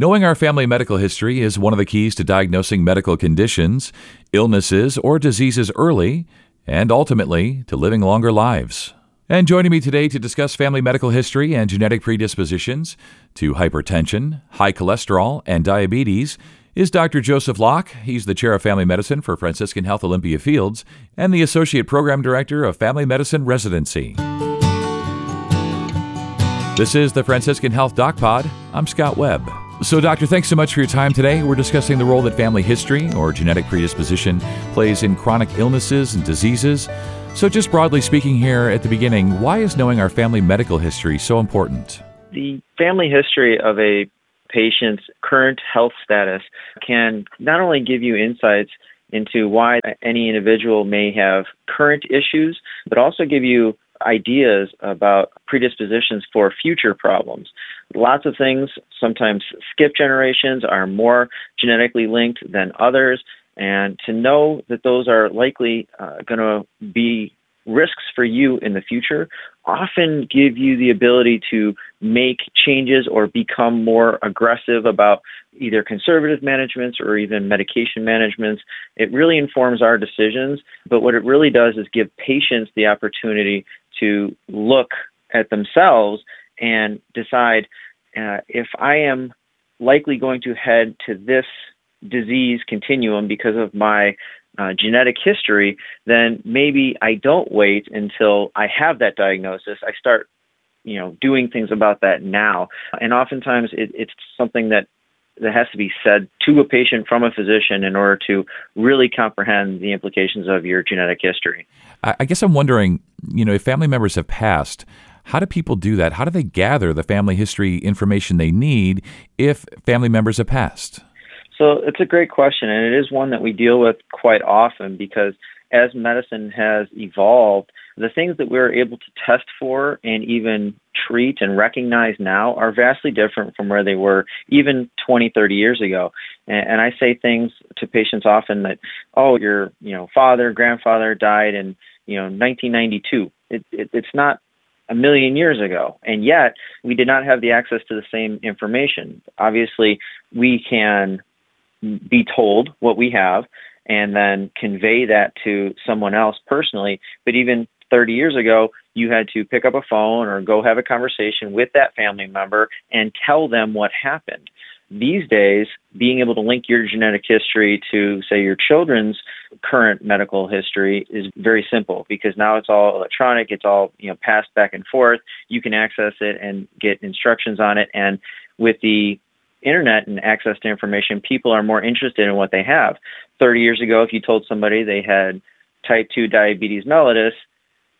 Knowing our family medical history is one of the keys to diagnosing medical conditions, illnesses, or diseases early, and ultimately to living longer lives. And joining me today to discuss family medical history and genetic predispositions to hypertension, high cholesterol, and diabetes is Dr. Joseph Locke. He's the chair of family medicine for Franciscan Health Olympia Fields and the associate program director of family medicine residency. This is the Franciscan Health Doc Pod. I'm Scott Webb. So, Doctor, thanks so much for your time today. We're discussing the role that family history or genetic predisposition plays in chronic illnesses and diseases. So, just broadly speaking, here at the beginning, why is knowing our family medical history so important? The family history of a patient's current health status can not only give you insights into why any individual may have current issues, but also give you ideas about predispositions for future problems. Lots of things sometimes skip generations, are more genetically linked than others, and to know that those are likely uh, going to be risks for you in the future often give you the ability to make changes or become more aggressive about either conservative managements or even medication managements. It really informs our decisions, but what it really does is give patients the opportunity to look at themselves and decide uh, if I am likely going to head to this disease continuum because of my uh, genetic history, then maybe I don't wait until I have that diagnosis. I start, you know, doing things about that now. And oftentimes it, it's something that that has to be said to a patient from a physician in order to really comprehend the implications of your genetic history. I guess I'm wondering, you know, if family members have passed, how do people do that? How do they gather the family history information they need if family members have passed? So it's a great question, and it is one that we deal with quite often because as medicine has evolved, the things that we're able to test for and even treat and recognize now are vastly different from where they were even 20, 30 years ago. And, and I say things to patients often that, oh, your you know father, grandfather died in you know 1992. It, it, it's not a million years ago. And yet, we did not have the access to the same information. Obviously, we can be told what we have and then convey that to someone else personally. But even 30 years ago, you had to pick up a phone or go have a conversation with that family member and tell them what happened. These days, being able to link your genetic history to, say, your children's current medical history is very simple because now it's all electronic. It's all you know passed back and forth. You can access it and get instructions on it. And with the internet and access to information, people are more interested in what they have. 30 years ago, if you told somebody they had type 2 diabetes mellitus,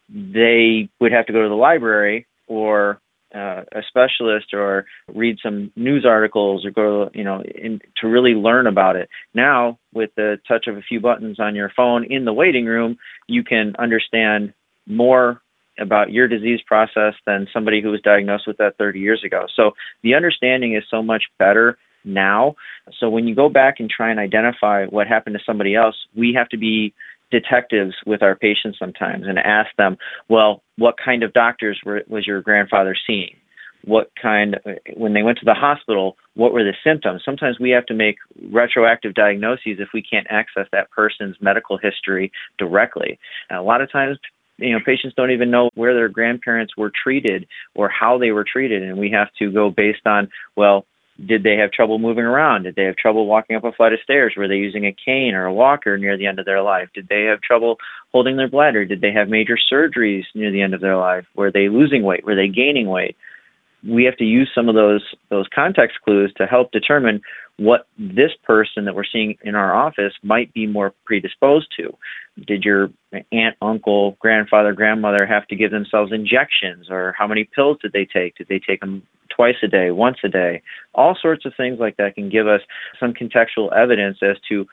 they would have to go to the library or uh, a specialist or read some news articles or go, you know, in, to really learn about it. Now, with the touch of a few buttons on your phone in the waiting room, you can understand more about your disease process than somebody who was diagnosed with that 30 years ago. So the understanding is so much better now. So when you go back and try and identify what happened to somebody else, we have to be detectives with our patients sometimes and ask them, well, what kind of doctors were, was your grandfather seeing? What kind, when they went to the hospital, what were the symptoms? Sometimes we have to make retroactive diagnoses if we can't access that person's medical history directly. And a lot of times you know patients don't even know where their grandparents were treated or how they were treated and we have to go based on well did they have trouble moving around? Did they have trouble walking up a flight of stairs? Were they using a cane or a walker near the end of their life? Did they have trouble holding their bladder? Did they have major surgeries near the end of their life? Were they losing weight? Were they gaining weight? We have to use some of those those context clues to help determine what this person that we're seeing in our office might be more predisposed to. Did your aunt, uncle, grandfather, grandmother have to give themselves injections, or how many pills did they take? Did they take them twice a day, once a day? All sorts of things like that can give us some contextual evidence as to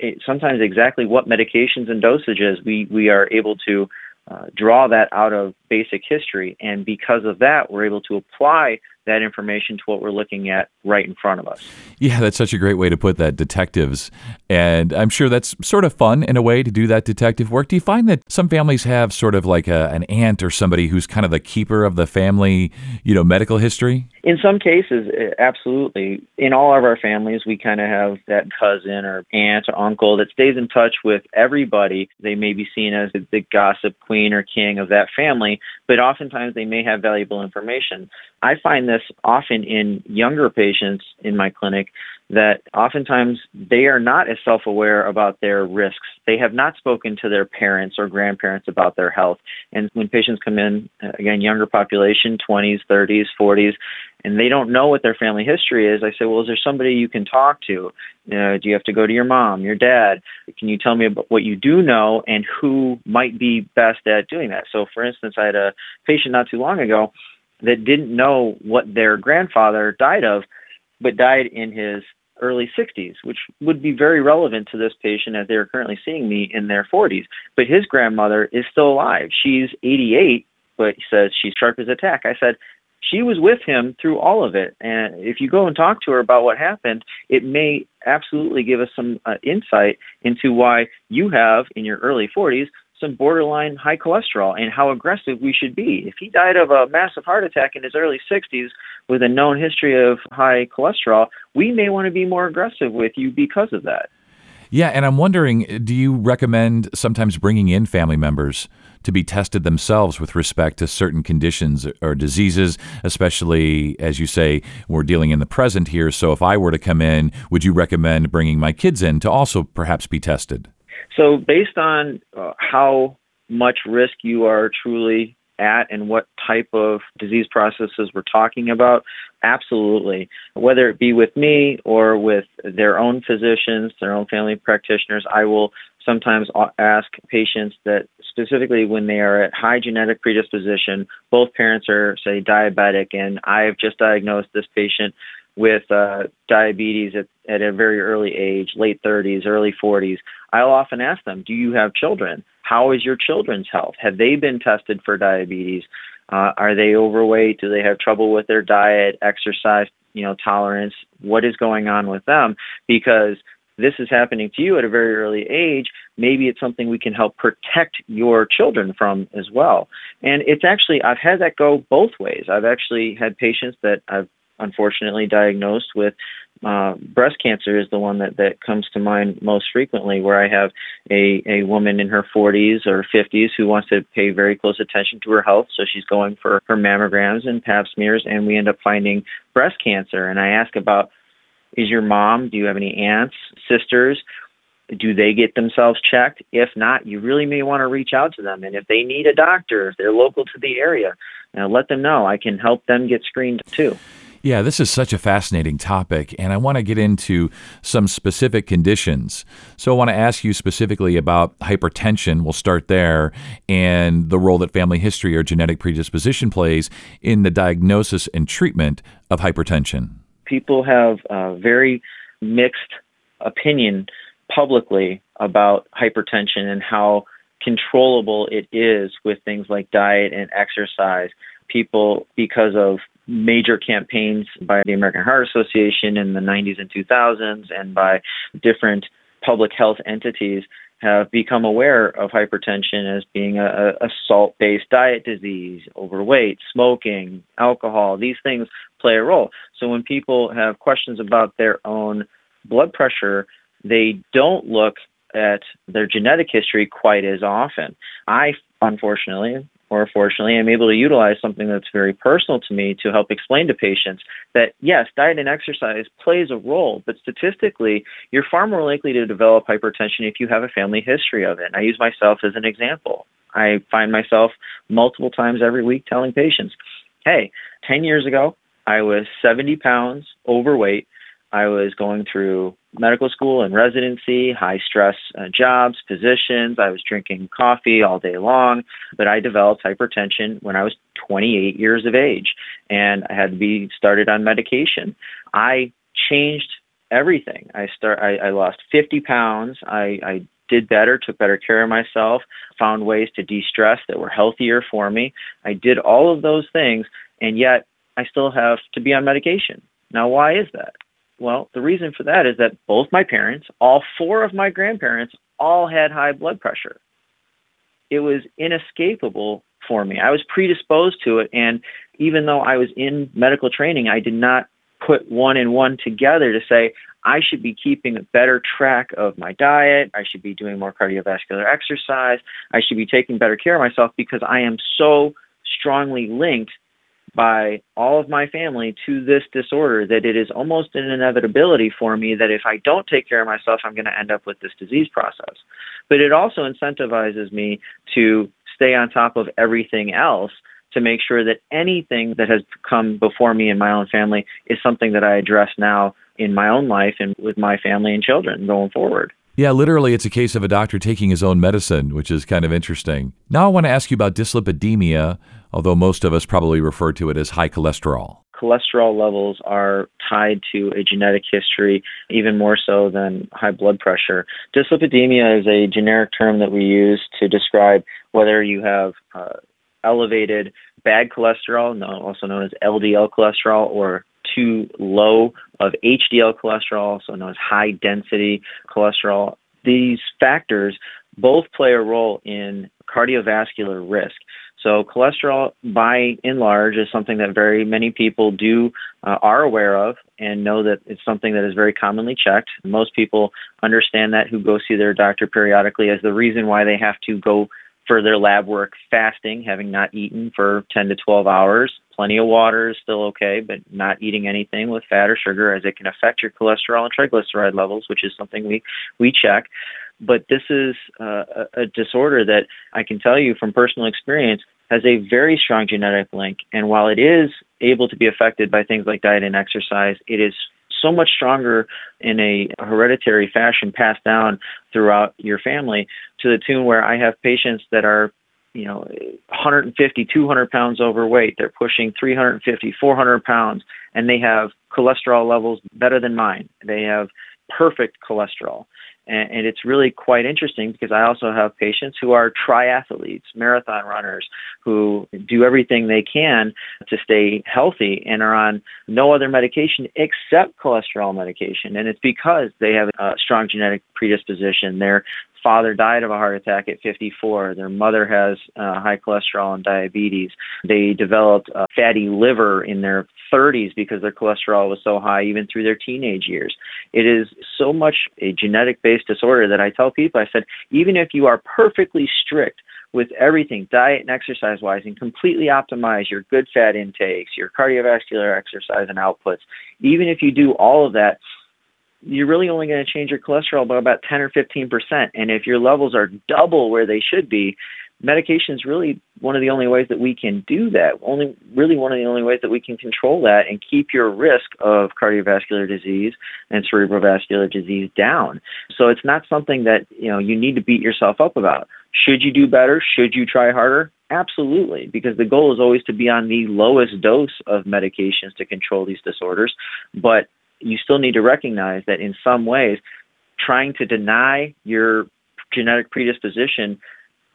eh, sometimes exactly what medications and dosages we, we are able to uh, draw that out of basic history. And because of that, we're able to apply that information to what we're looking at right in front of us. Yeah, that's such a great way to put that, detectives. And I'm sure that's sort of fun in a way to do that detective work. Do you find that some families have sort of like a, an aunt or somebody who's kind of the keeper of the family, you know, medical history? In some cases, eh, absolutely. In all of our families, we kind of have that cousin or aunt or uncle that stays in touch with everybody. They may be seen as the gossip queen or king of that family, but oftentimes they may have valuable information. I find this often in younger patients in my clinic that oftentimes they are not as self aware about their risks. They have not spoken to their parents or grandparents about their health. And when patients come in, uh, again, younger population, 20s, 30s, 40s, and they don't know what their family history is, I say, well, is there somebody you can talk to? You know, do you have to go to your mom, your dad? Can you tell me about what you do know and who might be best at doing that? So, for instance, I had a patient not too long ago that didn't know what their grandfather died of, but died in his early 60s, which would be very relevant to this patient as they're currently seeing me in their 40s. But his grandmother is still alive. She's 88, but he says she's sharp as a tack. I said, she was with him through all of it. And if you go and talk to her about what happened, it may absolutely give us some uh, insight into why you have, in your early 40s, some borderline high cholesterol and how aggressive we should be. If he died of a massive heart attack in his early 60s with a known history of high cholesterol, we may want to be more aggressive with you because of that. Yeah, and I'm wondering do you recommend sometimes bringing in family members to be tested themselves with respect to certain conditions or diseases, especially as you say, we're dealing in the present here. So if I were to come in, would you recommend bringing my kids in to also perhaps be tested? So, based on uh, how much risk you are truly at and what type of disease processes we're talking about, absolutely. Whether it be with me or with their own physicians, their own family practitioners, I will sometimes ask patients that specifically when they are at high genetic predisposition, both parents are, say, diabetic, and I've just diagnosed this patient with uh, diabetes at, at a very early age, late 30s, early 40s, I'll often ask them, Do you have children? How is your children's health? Have they been tested for diabetes? Uh, are they overweight? Do they have trouble with their diet, exercise, you know, tolerance? What is going on with them? Because this is happening to you at a very early age, maybe it's something we can help protect your children from as well. And it's actually, I've had that go both ways. I've actually had patients that I've unfortunately diagnosed with uh, breast cancer is the one that, that comes to mind most frequently, where I have a, a woman in her 40s or 50s who wants to pay very close attention to her health. So she's going for her mammograms and pap smears, and we end up finding breast cancer. And I ask about is your mom, do you have any aunts, sisters? Do they get themselves checked? If not, you really may want to reach out to them. And if they need a doctor, if they're local to the area, know, let them know. I can help them get screened too. Yeah, this is such a fascinating topic, and I want to get into some specific conditions. So, I want to ask you specifically about hypertension. We'll start there, and the role that family history or genetic predisposition plays in the diagnosis and treatment of hypertension. People have a very mixed opinion publicly about hypertension and how controllable it is with things like diet and exercise. People, because of major campaigns by the American Heart Association in the 90s and 2000s and by different public health entities have become aware of hypertension as being a, a salt based diet disease, overweight, smoking, alcohol. These things play a role. So when people have questions about their own blood pressure, they don't look at their genetic history quite as often. I, unfortunately, or fortunately, I'm able to utilize something that's very personal to me to help explain to patients that yes, diet and exercise plays a role, but statistically, you're far more likely to develop hypertension if you have a family history of it. And I use myself as an example. I find myself multiple times every week telling patients, hey, 10 years ago, I was 70 pounds overweight. I was going through medical school and residency, high stress uh, jobs, positions. I was drinking coffee all day long, but I developed hypertension when I was 28 years of age and I had to be started on medication. I changed everything. I start I, I lost 50 pounds. I, I did better, took better care of myself, found ways to de-stress that were healthier for me. I did all of those things and yet I still have to be on medication. Now, why is that? Well, the reason for that is that both my parents, all four of my grandparents, all had high blood pressure. It was inescapable for me. I was predisposed to it. And even though I was in medical training, I did not put one and one together to say, I should be keeping a better track of my diet. I should be doing more cardiovascular exercise. I should be taking better care of myself because I am so strongly linked by all of my family to this disorder that it is almost an inevitability for me that if I don't take care of myself, I'm going to end up with this disease process. But it also incentivizes me to stay on top of everything else to make sure that anything that has come before me in my own family is something that I address now in my own life and with my family and children going forward. Yeah, literally, it's a case of a doctor taking his own medicine, which is kind of interesting. Now, I want to ask you about dyslipidemia, although most of us probably refer to it as high cholesterol. Cholesterol levels are tied to a genetic history, even more so than high blood pressure. Dyslipidemia is a generic term that we use to describe whether you have uh, elevated bad cholesterol, also known as LDL cholesterol, or too low of HDL cholesterol, also known as high density cholesterol. These factors both play a role in cardiovascular risk. So cholesterol, by and large, is something that very many people do uh, are aware of and know that it's something that is very commonly checked. Most people understand that who go see their doctor periodically as the reason why they have to go for their lab work fasting, having not eaten for 10 to 12 hours. Plenty of water is still okay, but not eating anything with fat or sugar as it can affect your cholesterol and triglyceride levels, which is something we, we check. But this is uh, a disorder that I can tell you from personal experience has a very strong genetic link. And while it is able to be affected by things like diet and exercise, it is so much stronger in a hereditary fashion passed down throughout your family to the tune where I have patients that are you know 150 200 pounds overweight. They're pushing 350 400 pounds and they have cholesterol levels better than mine. They have perfect cholesterol and, and it's really quite interesting because I also have patients who are triathletes, marathon runners, who do everything they can to stay healthy and are on no other medication except cholesterol medication. And it's because they have a strong genetic predisposition. Their father died of a heart attack at 54. Their mother has uh, high cholesterol and diabetes. They developed a fatty liver in their 30s because their cholesterol was so high, even through their teenage years. It is so much a genetic based disorder that I tell people, I said, even if you are perfectly strict with everything, diet and exercise wise, and completely optimize your good fat intakes, your cardiovascular exercise and outputs, even if you do all of that, you're really only going to change your cholesterol by about 10 or 15 percent. And if your levels are double where they should be, medication is really one of the only ways that we can do that. Only really one of the only ways that we can control that and keep your risk of cardiovascular disease and cerebrovascular disease down. So it's not something that you know you need to beat yourself up about. Should you do better? Should you try harder? Absolutely, because the goal is always to be on the lowest dose of medications to control these disorders. But you still need to recognize that in some ways, trying to deny your genetic predisposition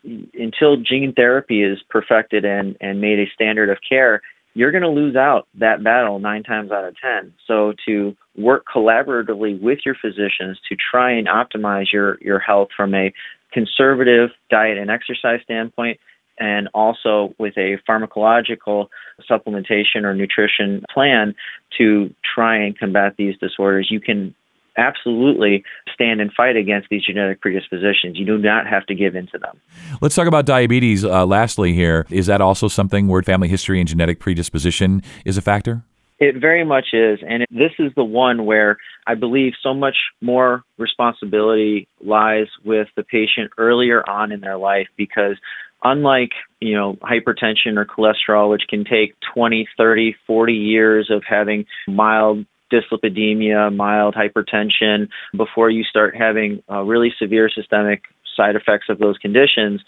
until gene therapy is perfected and, and made a standard of care, you're going to lose out that battle nine times out of 10. So to work collaboratively with your physicians to try and optimize your, your health from a conservative diet and exercise standpoint, and also with a pharmacological supplementation or nutrition plan to try and combat these disorders, you can absolutely stand and fight against these genetic predispositions. You do not have to give in to them. Let's talk about diabetes uh, lastly here. Is that also something where family history and genetic predisposition is a factor? It very much is. And this is the one where I believe so much more responsibility lies with the patient earlier on in their life because unlike you know hypertension or cholesterol which can take 20 30 40 years of having mild dyslipidemia mild hypertension before you start having uh, really severe systemic side effects of those conditions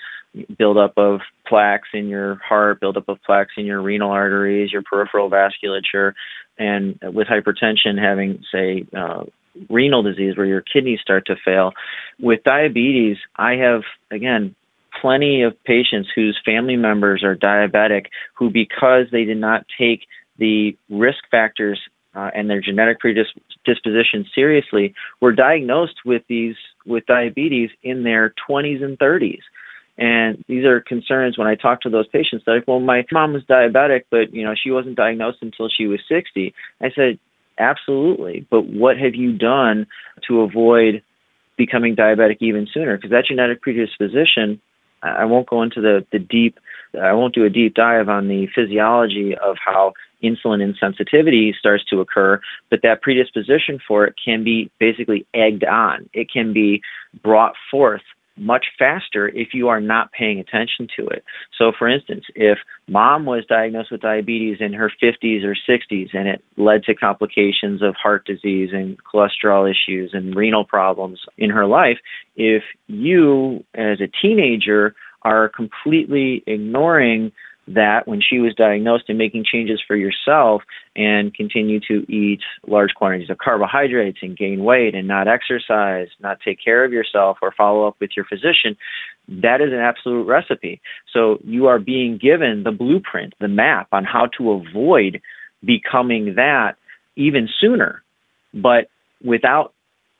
buildup of plaques in your heart buildup of plaques in your renal arteries your peripheral vasculature and with hypertension having say uh, renal disease where your kidneys start to fail. With diabetes i have again plenty of patients whose family members are diabetic who, because they did not take the risk factors uh, and their genetic predisposition seriously were diagnosed with these with diabetes in their 20s and 30s. And these are concerns when I talk to those patients. They're like, well, my mom was diabetic, but you know she wasn't diagnosed until she was 60. I said, absolutely. But what have you done to avoid becoming diabetic even sooner? Because that genetic predisposition, I won't go into the the deep. I won't do a deep dive on the physiology of how insulin insensitivity starts to occur, but that predisposition for it can be basically egged on. It can be brought forth much faster if you are not paying attention to it. So, for instance, if mom was diagnosed with diabetes in her 50s or 60s and it led to complications of heart disease and cholesterol issues and renal problems in her life, if you as a teenager are completely ignoring that when she was diagnosed and making changes for yourself and continue to eat large quantities of carbohydrates and gain weight and not exercise, not take care of yourself or follow up with your physician, that is an absolute recipe. So you are being given the blueprint, the map on how to avoid becoming that even sooner. But without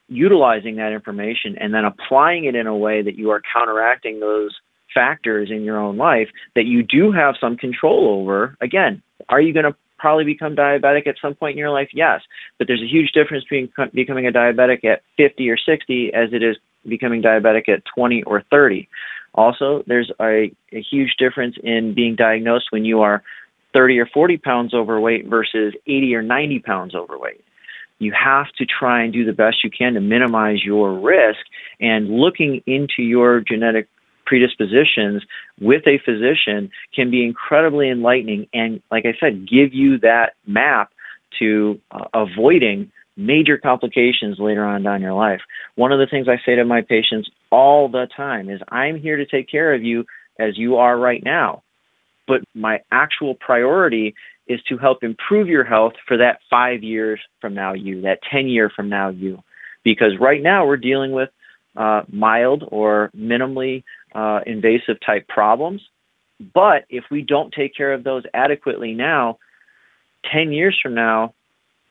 utilizing that information and then applying it in a way that you are counteracting those factors in your own life that you do have some control over. Again, are you going to probably become diabetic at some point in your life? Yes. But there's a huge difference between becoming a diabetic at 50 or 60 as it is becoming diabetic at 20 or 30. Also, there's a, a huge difference in being diagnosed when you are 30 or 40 pounds overweight versus 80 or 90 pounds overweight you have to try and do the best you can to minimize your risk and looking into your genetic predispositions with a physician can be incredibly enlightening and, like I said, give you that map to uh, avoiding major complications later on down your life. One of the things I say to my patients all the time is I'm here to take care of you as you are right now. But my actual priority is to help improve your health for that five years from now you, that 10 year from now you. Because right now we're dealing with uh, mild or minimally uh, invasive type problems. But if we don't take care of those adequately now, 10 years from now,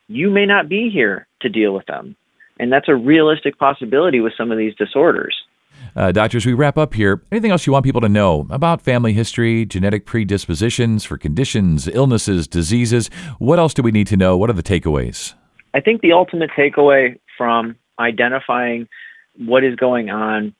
you may not be here to deal with them. And that's a realistic possibility with some of these disorders. Uh, doctors, we wrap up here. Anything else you want people to know about family history, genetic predispositions for conditions, illnesses, diseases? What else do we need to know? What are the takeaways? I think the ultimate takeaway from identifying what is going on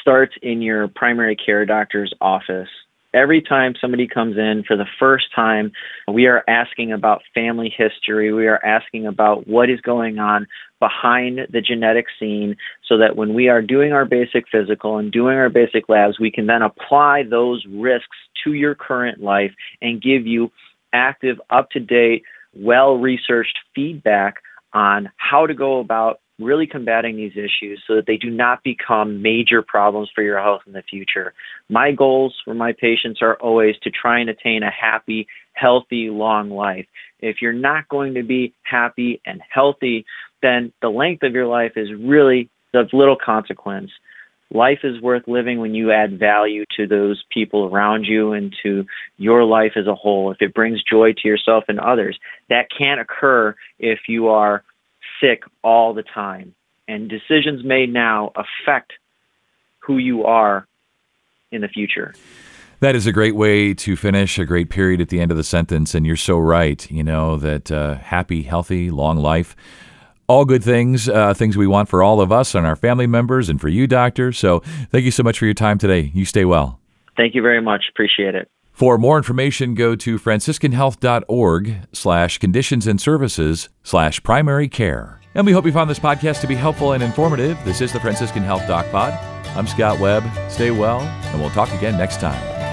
starts in your primary care doctor's office. Every time somebody comes in for the first time, we are asking about family history. We are asking about what is going on behind the genetic scene so that when we are doing our basic physical and doing our basic labs, we can then apply those risks to your current life and give you active, up to date, well researched feedback on how to go about really combating these issues so that they do not become major problems for your health in the future. My goals for my patients are always to try and attain a happy, healthy, long life. If you're not going to be happy and healthy, then the length of your life is really of little consequence. Life is worth living when you add value to those people around you and to your life as a whole. If it brings joy to yourself and others, that can't occur if you are sick all the time. And decisions made now affect who you are in the future. That is a great way to finish a great period at the end of the sentence. And you're so right, you know, that uh, happy, healthy, long life, all good things, uh, things we want for all of us and our family members and for you, doctor. So thank you so much for your time today. You stay well. Thank you very much. Appreciate it. For more information, go to franciscanhealth.org slash conditions and services slash primary care. And we hope you found this podcast to be helpful and informative. This is the Franciscan Health Doc Pod. I'm Scott Webb. Stay well, and we'll talk again next time.